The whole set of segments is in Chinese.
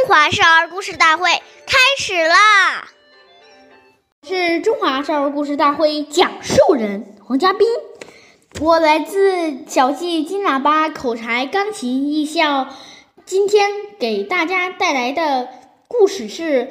中华少儿故事大会开始啦！是中华少儿故事大会讲述人黄嘉宾，我来自小季金喇叭口才钢琴艺校，今天给大家带来的故事是《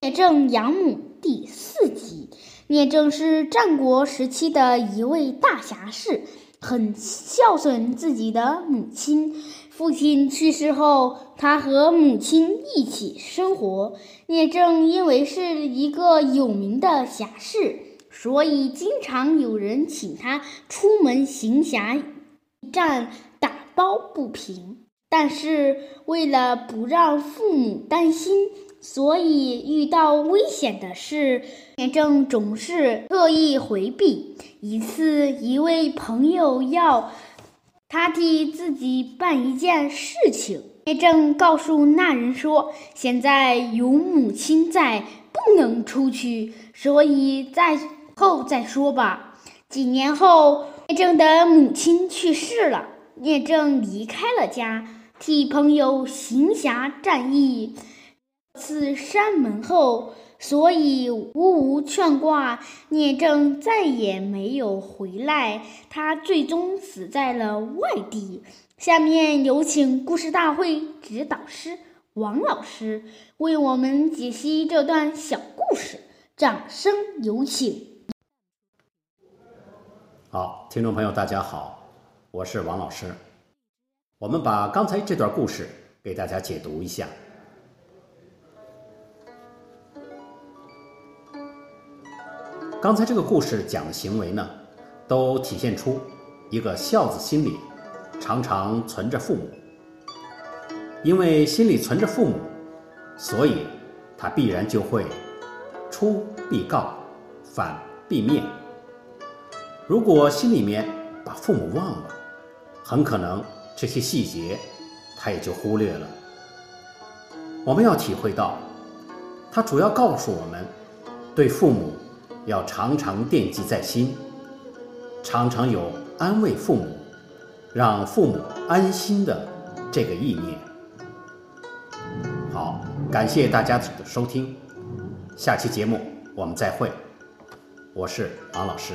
聂政养母》第四集。聂政是战国时期的一位大侠士，很孝顺自己的母亲。父亲去世后，他和母亲一起生活。聂政因为是一个有名的侠士，所以经常有人请他出门行侠战，打抱不平。但是为了不让父母担心，所以遇到危险的事，聂政总是特意回避。一次，一位朋友要。他替自己办一件事情，聂政告诉那人说：“现在有母亲在，不能出去，所以在后再说吧。”几年后，聂政的母亲去世了，聂政离开了家，替朋友行侠仗义。自山门后。所以，无无劝挂，聂政再也没有回来。他最终死在了外地。下面有请故事大会指导师王老师为我们解析这段小故事，掌声有请。好，听众朋友，大家好，我是王老师。我们把刚才这段故事给大家解读一下。刚才这个故事讲的行为呢，都体现出一个孝子心里常常存着父母，因为心里存着父母，所以他必然就会出必告，反必面。如果心里面把父母忘了，很可能这些细节他也就忽略了。我们要体会到，他主要告诉我们对父母。要常常惦记在心，常常有安慰父母、让父母安心的这个意念。好，感谢大家的收听，下期节目我们再会，我是王老师。